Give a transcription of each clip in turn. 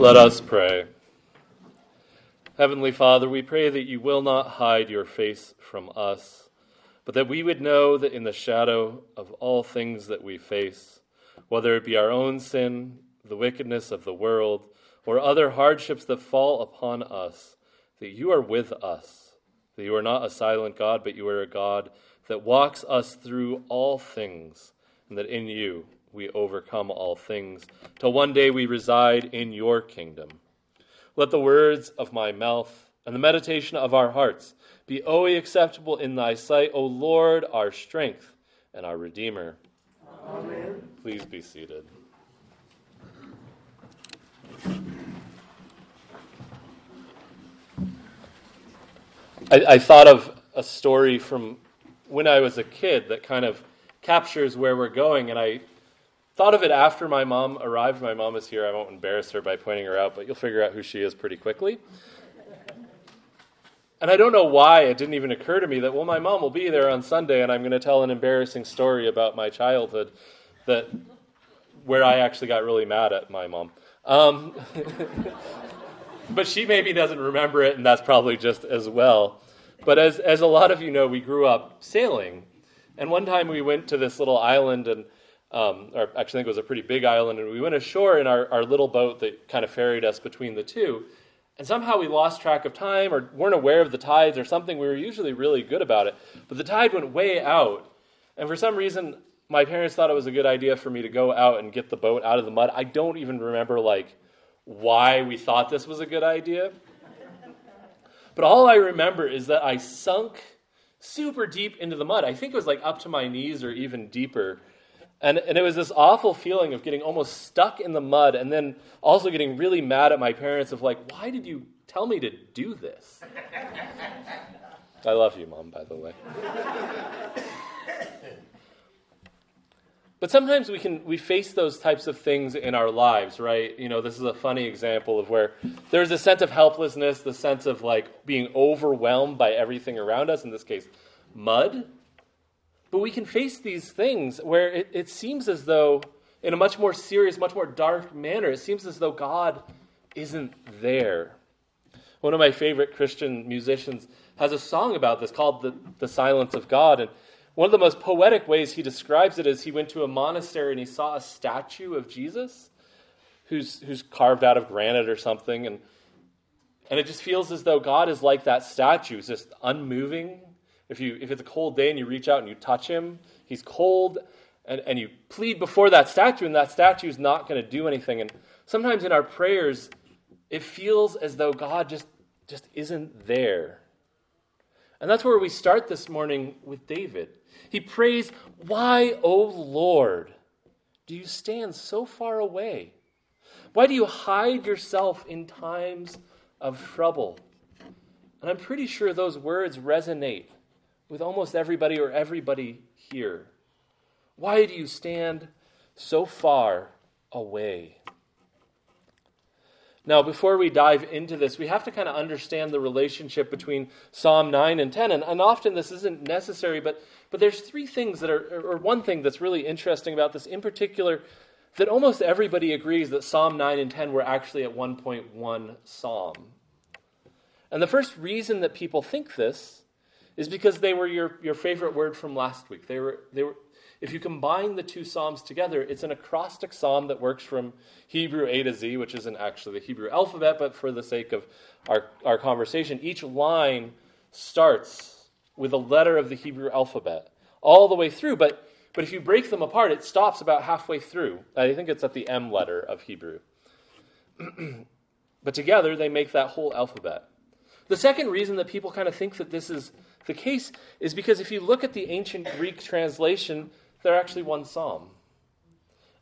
Let us pray. Heavenly Father, we pray that you will not hide your face from us, but that we would know that in the shadow of all things that we face, whether it be our own sin, the wickedness of the world, or other hardships that fall upon us, that you are with us, that you are not a silent God, but you are a God that walks us through all things, and that in you we overcome all things, till one day we reside in your kingdom. Let the words of my mouth and the meditation of our hearts be always acceptable in thy sight, O Lord, our strength and our Redeemer. Amen. Please be seated. I, I thought of a story from when I was a kid that kind of captures where we're going, and I thought of it after my mom arrived. My mom is here. I won't embarrass her by pointing her out, but you'll figure out who she is pretty quickly. And I don't know why it didn't even occur to me that, well, my mom will be there on Sunday and I'm going to tell an embarrassing story about my childhood that where I actually got really mad at my mom. Um, but she maybe doesn't remember it, and that's probably just as well. But as, as a lot of you know, we grew up sailing. And one time we went to this little island and um, or actually, I think it was a pretty big island, and we went ashore in our, our little boat that kind of ferried us between the two. And somehow we lost track of time or weren't aware of the tides or something. We were usually really good about it. But the tide went way out. And for some reason, my parents thought it was a good idea for me to go out and get the boat out of the mud. I don't even remember, like, why we thought this was a good idea. But all I remember is that I sunk super deep into the mud. I think it was like up to my knees or even deeper. And, and it was this awful feeling of getting almost stuck in the mud and then also getting really mad at my parents of like, why did you tell me to do this? I love you, Mom, by the way. But sometimes we can we face those types of things in our lives, right? You know, this is a funny example of where there's a sense of helplessness, the sense of like being overwhelmed by everything around us, in this case, mud but we can face these things where it, it seems as though, in a much more serious, much more dark manner, it seems as though God isn't there. One of my favorite Christian musicians has a song about this called The, the Silence of God. And one of the most poetic ways he describes it is he went to a monastery and he saw a statue of Jesus who's, who's carved out of granite or something. And, and it just feels as though God is like that statue, just unmoving, if, you, if it's a cold day and you reach out and you touch him, he's cold, and, and you plead before that statue, and that statue is not going to do anything. And sometimes in our prayers, it feels as though God just, just isn't there. And that's where we start this morning with David. He prays, Why, O Lord, do you stand so far away? Why do you hide yourself in times of trouble? And I'm pretty sure those words resonate with almost everybody or everybody here. Why do you stand so far away? Now, before we dive into this, we have to kind of understand the relationship between Psalm 9 and 10. And, and often this isn't necessary, but, but there's three things that are, or one thing that's really interesting about this in particular, that almost everybody agrees that Psalm 9 and 10 were actually at one point one psalm. And the first reason that people think this is because they were your, your favorite word from last week. They were, they were, if you combine the two Psalms together, it's an acrostic psalm that works from Hebrew A to Z, which isn't actually the Hebrew alphabet, but for the sake of our, our conversation, each line starts with a letter of the Hebrew alphabet all the way through. But, but if you break them apart, it stops about halfway through. I think it's at the M letter of Hebrew. but together, they make that whole alphabet. The second reason that people kind of think that this is the case is because if you look at the ancient Greek translation, they're actually one psalm.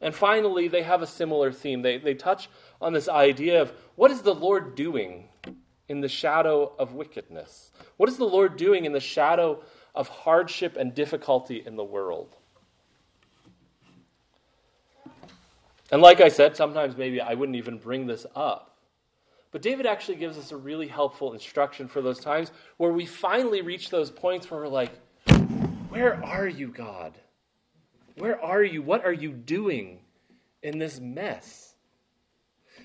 And finally, they have a similar theme. They, they touch on this idea of what is the Lord doing in the shadow of wickedness? What is the Lord doing in the shadow of hardship and difficulty in the world? And like I said, sometimes maybe I wouldn't even bring this up. But David actually gives us a really helpful instruction for those times where we finally reach those points where we're like, Where are you, God? Where are you? What are you doing in this mess?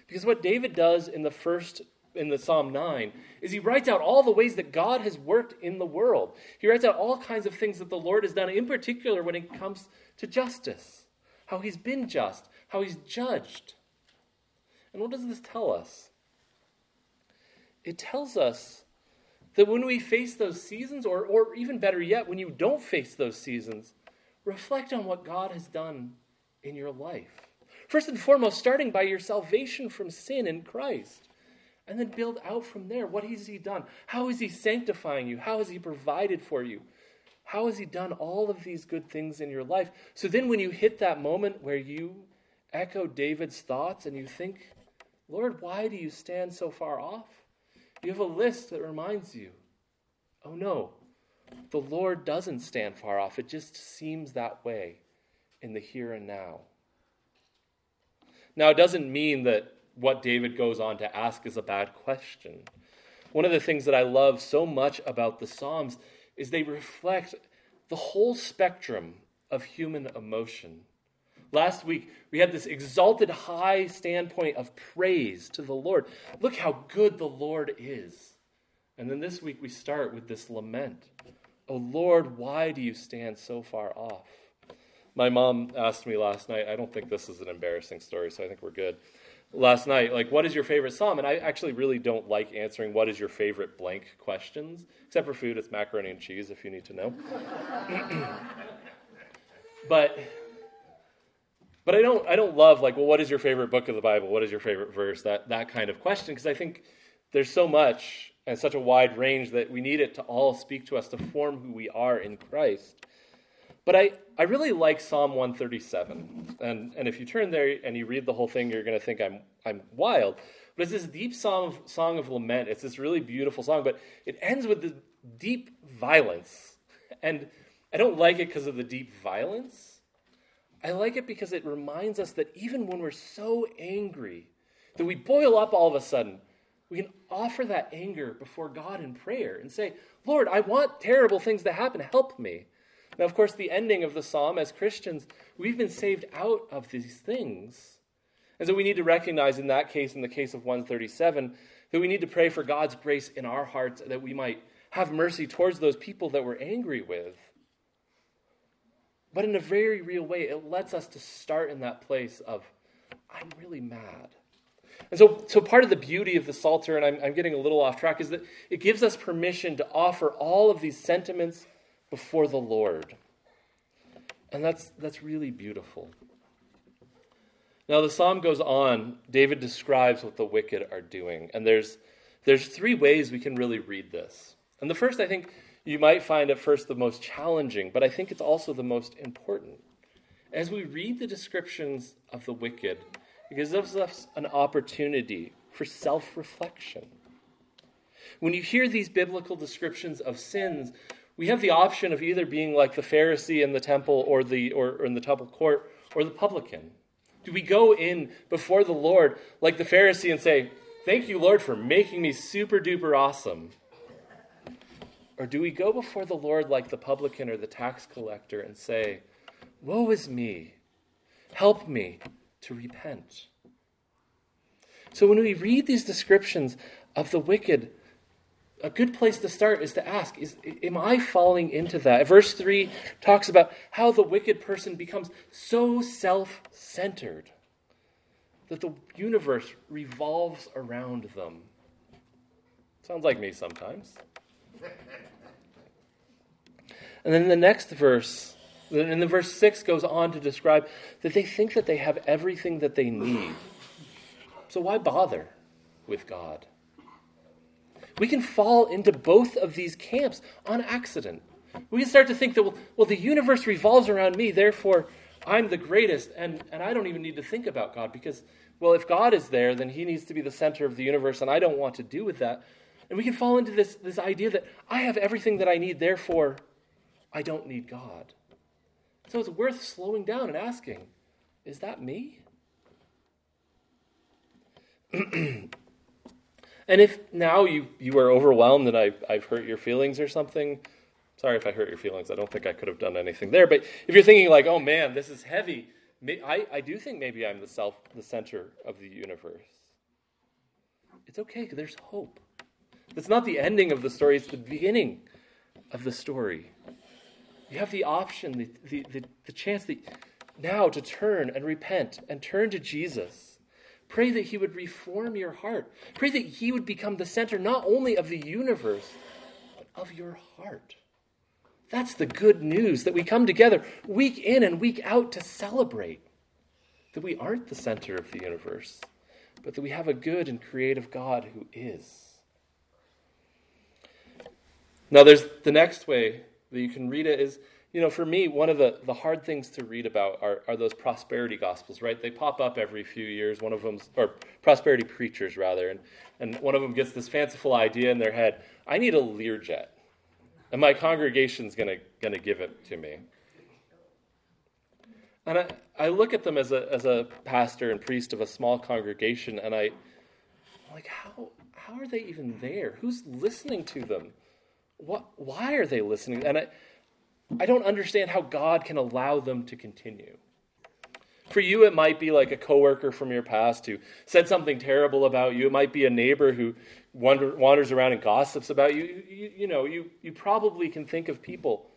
Because what David does in the first in the Psalm 9 is he writes out all the ways that God has worked in the world. He writes out all kinds of things that the Lord has done, in particular when it comes to justice, how he's been just, how he's judged. And what does this tell us? It tells us that when we face those seasons, or, or even better yet, when you don't face those seasons, reflect on what God has done in your life. First and foremost, starting by your salvation from sin in Christ. And then build out from there. What has He done? How is He sanctifying you? How has He provided for you? How has He done all of these good things in your life? So then, when you hit that moment where you echo David's thoughts and you think, Lord, why do you stand so far off? You have a list that reminds you, oh no, the Lord doesn't stand far off. It just seems that way in the here and now. Now, it doesn't mean that what David goes on to ask is a bad question. One of the things that I love so much about the Psalms is they reflect the whole spectrum of human emotion. Last week, we had this exalted high standpoint of praise to the Lord. Look how good the Lord is. And then this week, we start with this lament Oh Lord, why do you stand so far off? My mom asked me last night, I don't think this is an embarrassing story, so I think we're good. Last night, like, what is your favorite psalm? And I actually really don't like answering what is your favorite blank questions, except for food, it's macaroni and cheese if you need to know. but but I don't I don't love like well what is your favorite book of the Bible? What is your favorite verse? That that kind of question because I think there's so much and such a wide range that we need it to all speak to us to form who we are in Christ. But I, I really like Psalm 137. And, and if you turn there and you read the whole thing, you're going to think I'm, I'm wild. But it's this deep song of, song of lament. It's this really beautiful song, but it ends with this deep violence. And I don't like it because of the deep violence. I like it because it reminds us that even when we're so angry, that we boil up all of a sudden, we can offer that anger before God in prayer and say, Lord, I want terrible things to happen. Help me. Now, of course, the ending of the psalm, as Christians, we've been saved out of these things. And so we need to recognize in that case, in the case of 137, that we need to pray for God's grace in our hearts that we might have mercy towards those people that we're angry with. But in a very real way, it lets us to start in that place of, I'm really mad. And so, so part of the beauty of the Psalter, and I'm, I'm getting a little off track, is that it gives us permission to offer all of these sentiments before the Lord. And that's, that's really beautiful. Now, the psalm goes on. David describes what the wicked are doing. And there's, there's three ways we can really read this. And the first, I think, you might find at first the most challenging, but I think it's also the most important. As we read the descriptions of the wicked, it gives us an opportunity for self reflection. When you hear these biblical descriptions of sins, we have the option of either being like the Pharisee in the temple or, the, or, or in the temple court or the publican. Do we go in before the Lord like the Pharisee and say, Thank you, Lord, for making me super duper awesome? Or do we go before the Lord like the publican or the tax collector and say, Woe is me, help me to repent? So when we read these descriptions of the wicked, a good place to start is to ask is am i falling into that? Verse 3 talks about how the wicked person becomes so self-centered that the universe revolves around them. Sounds like me sometimes and then the next verse and the verse 6 goes on to describe that they think that they have everything that they need so why bother with god we can fall into both of these camps on accident. We can start to think that, well, well, the universe revolves around me, therefore I'm the greatest, and, and I don't even need to think about God because, well, if God is there, then he needs to be the center of the universe, and I don't want to do with that. And we can fall into this, this idea that I have everything that I need, therefore I don't need God. So it's worth slowing down and asking, is that me? And if now you, you are overwhelmed and I've, I've hurt your feelings or something, sorry if I hurt your feelings. I don't think I could have done anything there. But if you're thinking like, oh man, this is heavy, I, I do think maybe I'm the self, the center of the universe. it's okay, there's hope. It's not the ending of the story, it's the beginning of the story. You have the option, the, the, the, the chance that now to turn and repent and turn to Jesus. Pray that He would reform your heart. Pray that He would become the center not only of the universe, but of your heart. That's the good news that we come together week in and week out to celebrate that we aren't the center of the universe, but that we have a good and creative God who is. Now, there's the next way that you can read it is, you know, for me, one of the, the hard things to read about are, are those prosperity gospels, right? They pop up every few years. One of them's, or prosperity preachers, rather, and, and one of them gets this fanciful idea in their head I need a Learjet, and my congregation's going to give it to me. And I, I look at them as a, as a pastor and priest of a small congregation, and I, I'm like, how, how are they even there? Who's listening to them? What, why are they listening? And I, I don't understand how God can allow them to continue. For you, it might be like a coworker from your past who said something terrible about you. It might be a neighbor who wander, wanders around and gossips about you. You, you. know, you, you probably can think of people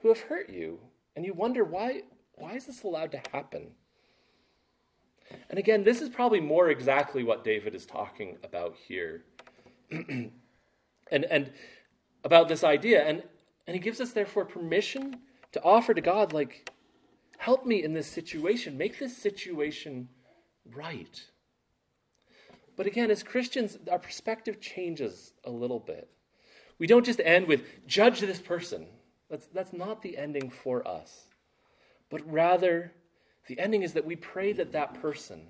who have hurt you, and you wonder why, why is this allowed to happen? And again, this is probably more exactly what David is talking about here. and, and about this idea. And, and he gives us, therefore, permission to offer to God, like, help me in this situation, make this situation right. But again, as Christians, our perspective changes a little bit. We don't just end with, judge this person. That's, that's not the ending for us. But rather, the ending is that we pray that that person,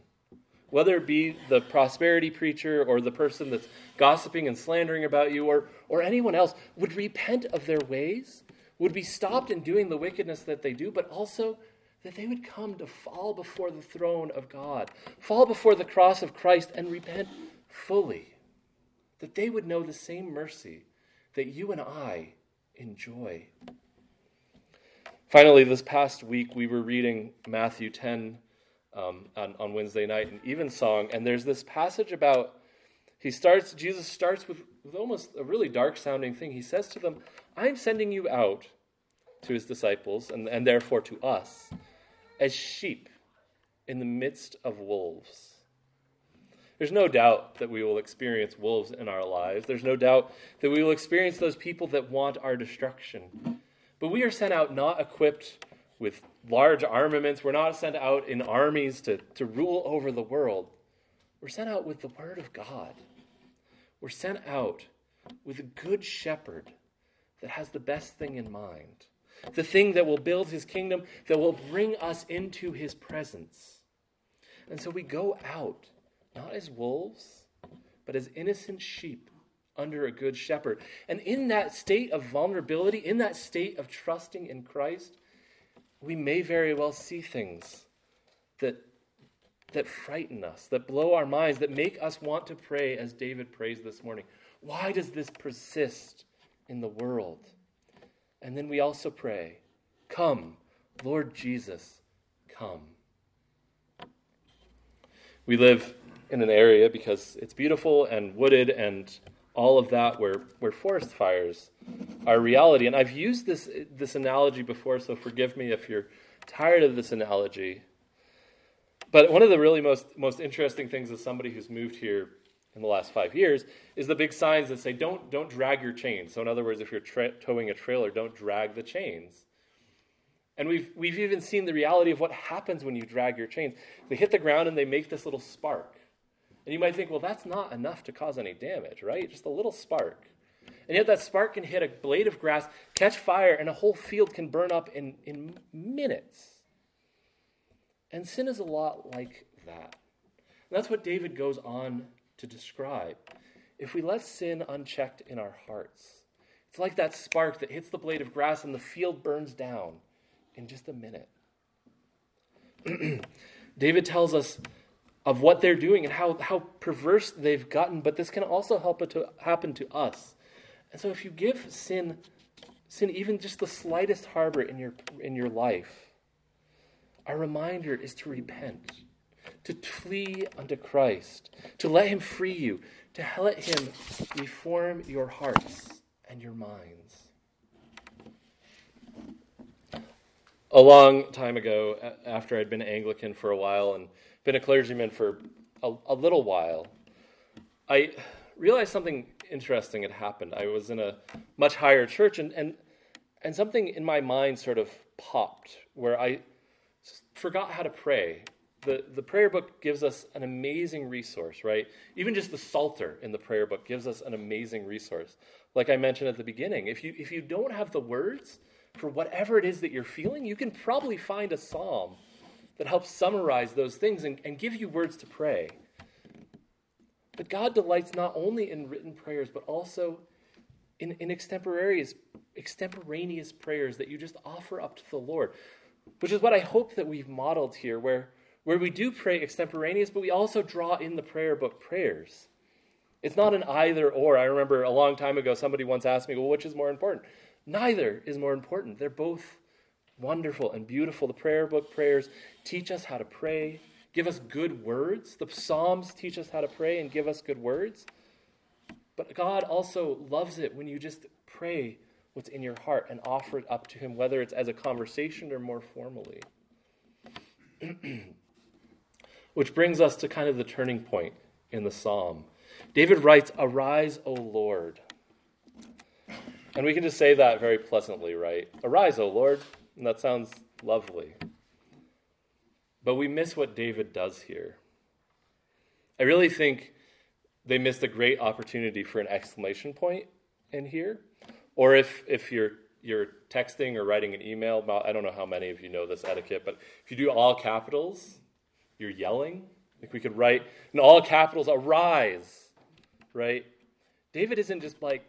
whether it be the prosperity preacher or the person that's gossiping and slandering about you or, or anyone else, would repent of their ways, would be stopped in doing the wickedness that they do, but also that they would come to fall before the throne of God, fall before the cross of Christ, and repent fully. That they would know the same mercy that you and I enjoy. Finally, this past week, we were reading Matthew 10 um, on, on Wednesday night and Evensong, and there's this passage about he starts Jesus starts with, with almost a really dark sounding thing. He says to them, I'm sending you out to his disciples and, and therefore to us as sheep in the midst of wolves. There's no doubt that we will experience wolves in our lives. There's no doubt that we will experience those people that want our destruction. But we are sent out not equipped with large armaments. We're not sent out in armies to, to rule over the world. We're sent out with the Word of God. We're sent out with a good shepherd that has the best thing in mind, the thing that will build his kingdom, that will bring us into his presence. And so we go out, not as wolves, but as innocent sheep under a good shepherd. And in that state of vulnerability, in that state of trusting in Christ, we may very well see things that, that frighten us, that blow our minds, that make us want to pray as David prays this morning. Why does this persist in the world? And then we also pray, Come, Lord Jesus, come. We live in an area because it's beautiful and wooded and all of that where, where forest fires are reality. And I've used this, this analogy before, so forgive me if you're tired of this analogy. But one of the really most, most interesting things as somebody who's moved here in the last five years is the big signs that say, don't, don't drag your chains. So, in other words, if you're tra- towing a trailer, don't drag the chains. And we've, we've even seen the reality of what happens when you drag your chains. They hit the ground and they make this little spark. And you might think, well, that's not enough to cause any damage, right? Just a little spark. And yet that spark can hit a blade of grass, catch fire, and a whole field can burn up in, in minutes. And sin is a lot like that. And that's what David goes on to describe. If we let sin unchecked in our hearts, it's like that spark that hits the blade of grass and the field burns down in just a minute. David tells us of what they're doing and how, how perverse they've gotten, but this can also help it to happen to us. And so if you give sin sin even just the slightest harbor in your in your life, our reminder is to repent. to flee unto Christ, to let Him free you, to let Him reform your hearts and your minds. A long time ago, after I'd been Anglican for a while and been a clergyman for a, a little while, I realized something interesting had happened. I was in a much higher church, and, and, and something in my mind sort of popped where I forgot how to pray. The, the prayer book gives us an amazing resource, right? Even just the Psalter in the prayer book gives us an amazing resource. Like I mentioned at the beginning, if you, if you don't have the words for whatever it is that you're feeling, you can probably find a psalm that helps summarize those things and, and give you words to pray. But God delights not only in written prayers, but also in, in extemporaneous, extemporaneous prayers that you just offer up to the Lord, which is what I hope that we've modeled here, where, where we do pray extemporaneous, but we also draw in the prayer book prayers. It's not an either or. I remember a long time ago somebody once asked me, well, which is more important? Neither is more important. They're both wonderful and beautiful. The prayer book prayers teach us how to pray, give us good words. The Psalms teach us how to pray and give us good words. But God also loves it when you just pray what's in your heart and offer it up to Him, whether it's as a conversation or more formally. Which brings us to kind of the turning point in the psalm. David writes, Arise, O Lord. And we can just say that very pleasantly, right? Arise, O Lord. And that sounds lovely. But we miss what David does here. I really think they missed a great opportunity for an exclamation point in here. Or if, if you're, you're texting or writing an email, I don't know how many of you know this etiquette, but if you do all capitals, you're yelling. Like we could write in all capitals, arise, right? David isn't just like,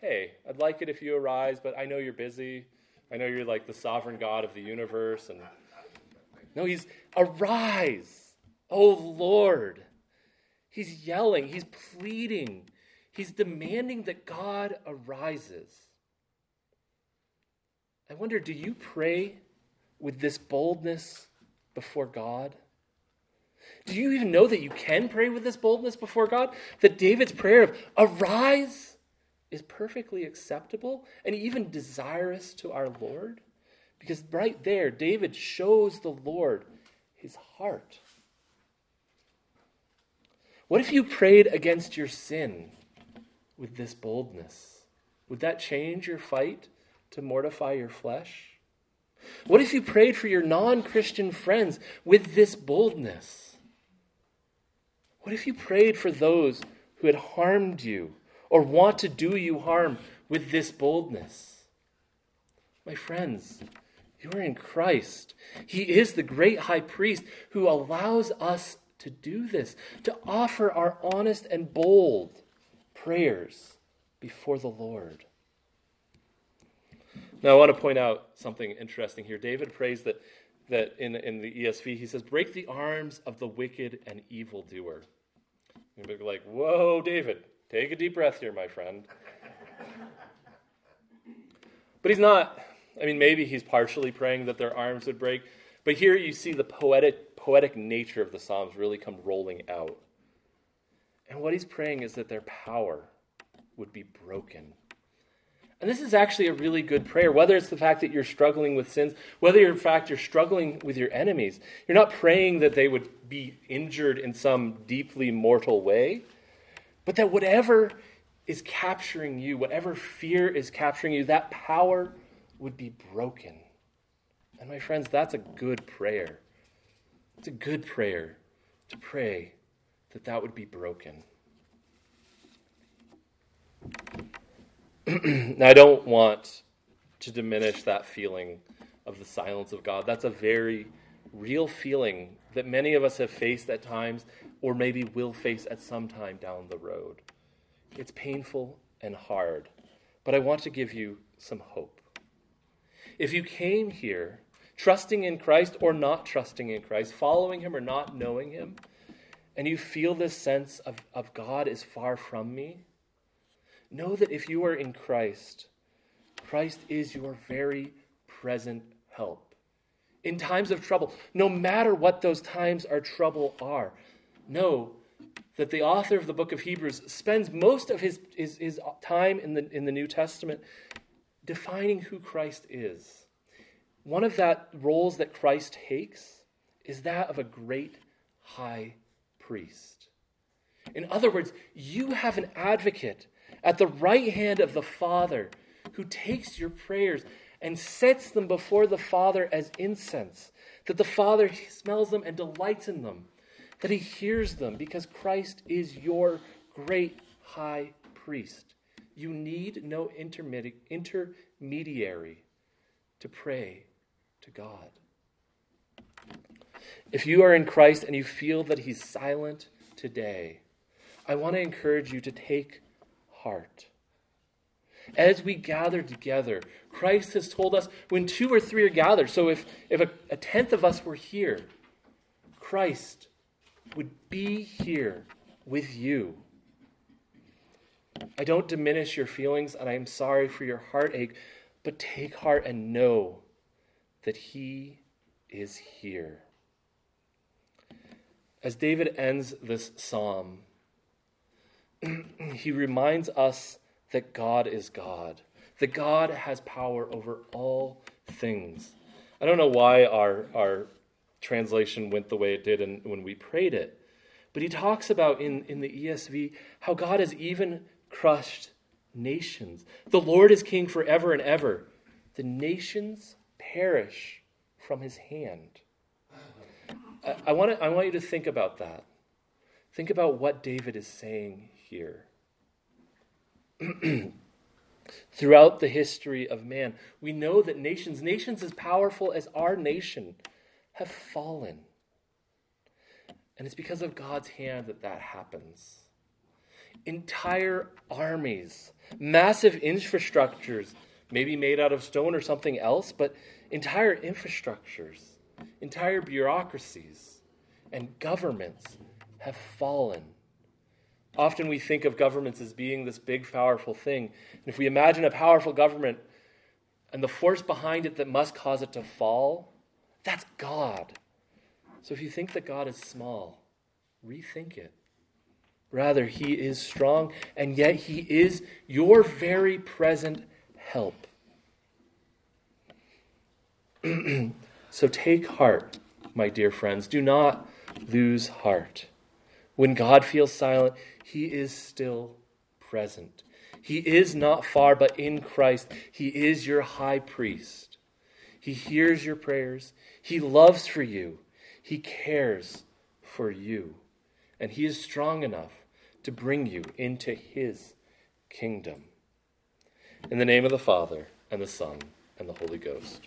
hey, I'd like it if you arise, but I know you're busy. I know you're like the sovereign God of the universe, and no, he's, arise, O Lord. He's yelling, he's pleading, he's demanding that God arises. I wonder, do you pray with this boldness before God? Do you even know that you can pray with this boldness before God? That David's prayer of arise is perfectly acceptable and even desirous to our Lord? Because right there, David shows the Lord his heart. What if you prayed against your sin with this boldness? Would that change your fight to mortify your flesh? What if you prayed for your non Christian friends with this boldness? What if you prayed for those who had harmed you or want to do you harm with this boldness? My friends, you are in Christ. He is the great high priest who allows us to do this, to offer our honest and bold prayers before the Lord. Now, I want to point out something interesting here. David prays that, that in, in the ESV, he says, Break the arms of the wicked and evildoer. You'd be like, Whoa, David, take a deep breath here, my friend. but he's not I mean, maybe he's partially praying that their arms would break, but here you see the poetic, poetic nature of the Psalms really come rolling out. And what he's praying is that their power would be broken. And this is actually a really good prayer, whether it's the fact that you're struggling with sins, whether in fact you're struggling with your enemies. You're not praying that they would be injured in some deeply mortal way, but that whatever is capturing you, whatever fear is capturing you, that power would be broken. And my friends, that's a good prayer. It's a good prayer to pray that that would be broken. now, I don't want to diminish that feeling of the silence of God. That's a very real feeling that many of us have faced at times, or maybe will face at some time down the road. It's painful and hard, but I want to give you some hope. If you came here trusting in Christ or not trusting in Christ, following Him or not knowing Him, and you feel this sense of, of God is far from me, know that if you are in Christ, Christ is your very present help in times of trouble, no matter what those times of trouble are. Know that the author of the book of Hebrews spends most of his, his, his time in the, in the New Testament defining who Christ is. One of that roles that Christ takes is that of a great high priest. In other words, you have an advocate at the right hand of the Father who takes your prayers and sets them before the Father as incense, that the Father smells them and delights in them, that he hears them because Christ is your great high priest. You need no intermediary to pray to God. If you are in Christ and you feel that he's silent today, I want to encourage you to take heart. As we gather together, Christ has told us when two or three are gathered. So if, if a, a tenth of us were here, Christ would be here with you. I don't diminish your feelings, and I am sorry for your heartache, but take heart and know that He is here. As David ends this psalm, he reminds us that God is God, that God has power over all things. I don't know why our, our translation went the way it did in, when we prayed it, but he talks about in, in the ESV how God has even crushed nations. The Lord is king forever and ever. The nations perish from his hand. I, I, want, to, I want you to think about that. Think about what David is saying here. Throughout the history of man, we know that nations, nations as powerful as our nation, have fallen. And it's because of God's hand that that happens. Entire armies, massive infrastructures, maybe made out of stone or something else, but entire infrastructures, entire bureaucracies, and governments have fallen Often we think of governments as being this big, powerful thing. And if we imagine a powerful government and the force behind it that must cause it to fall, that's God. So if you think that God is small, rethink it. Rather, He is strong, and yet He is your very present help. so take heart, my dear friends. Do not lose heart. When God feels silent, he is still present. He is not far, but in Christ, He is your high priest. He hears your prayers. He loves for you. He cares for you. And He is strong enough to bring you into His kingdom. In the name of the Father, and the Son, and the Holy Ghost.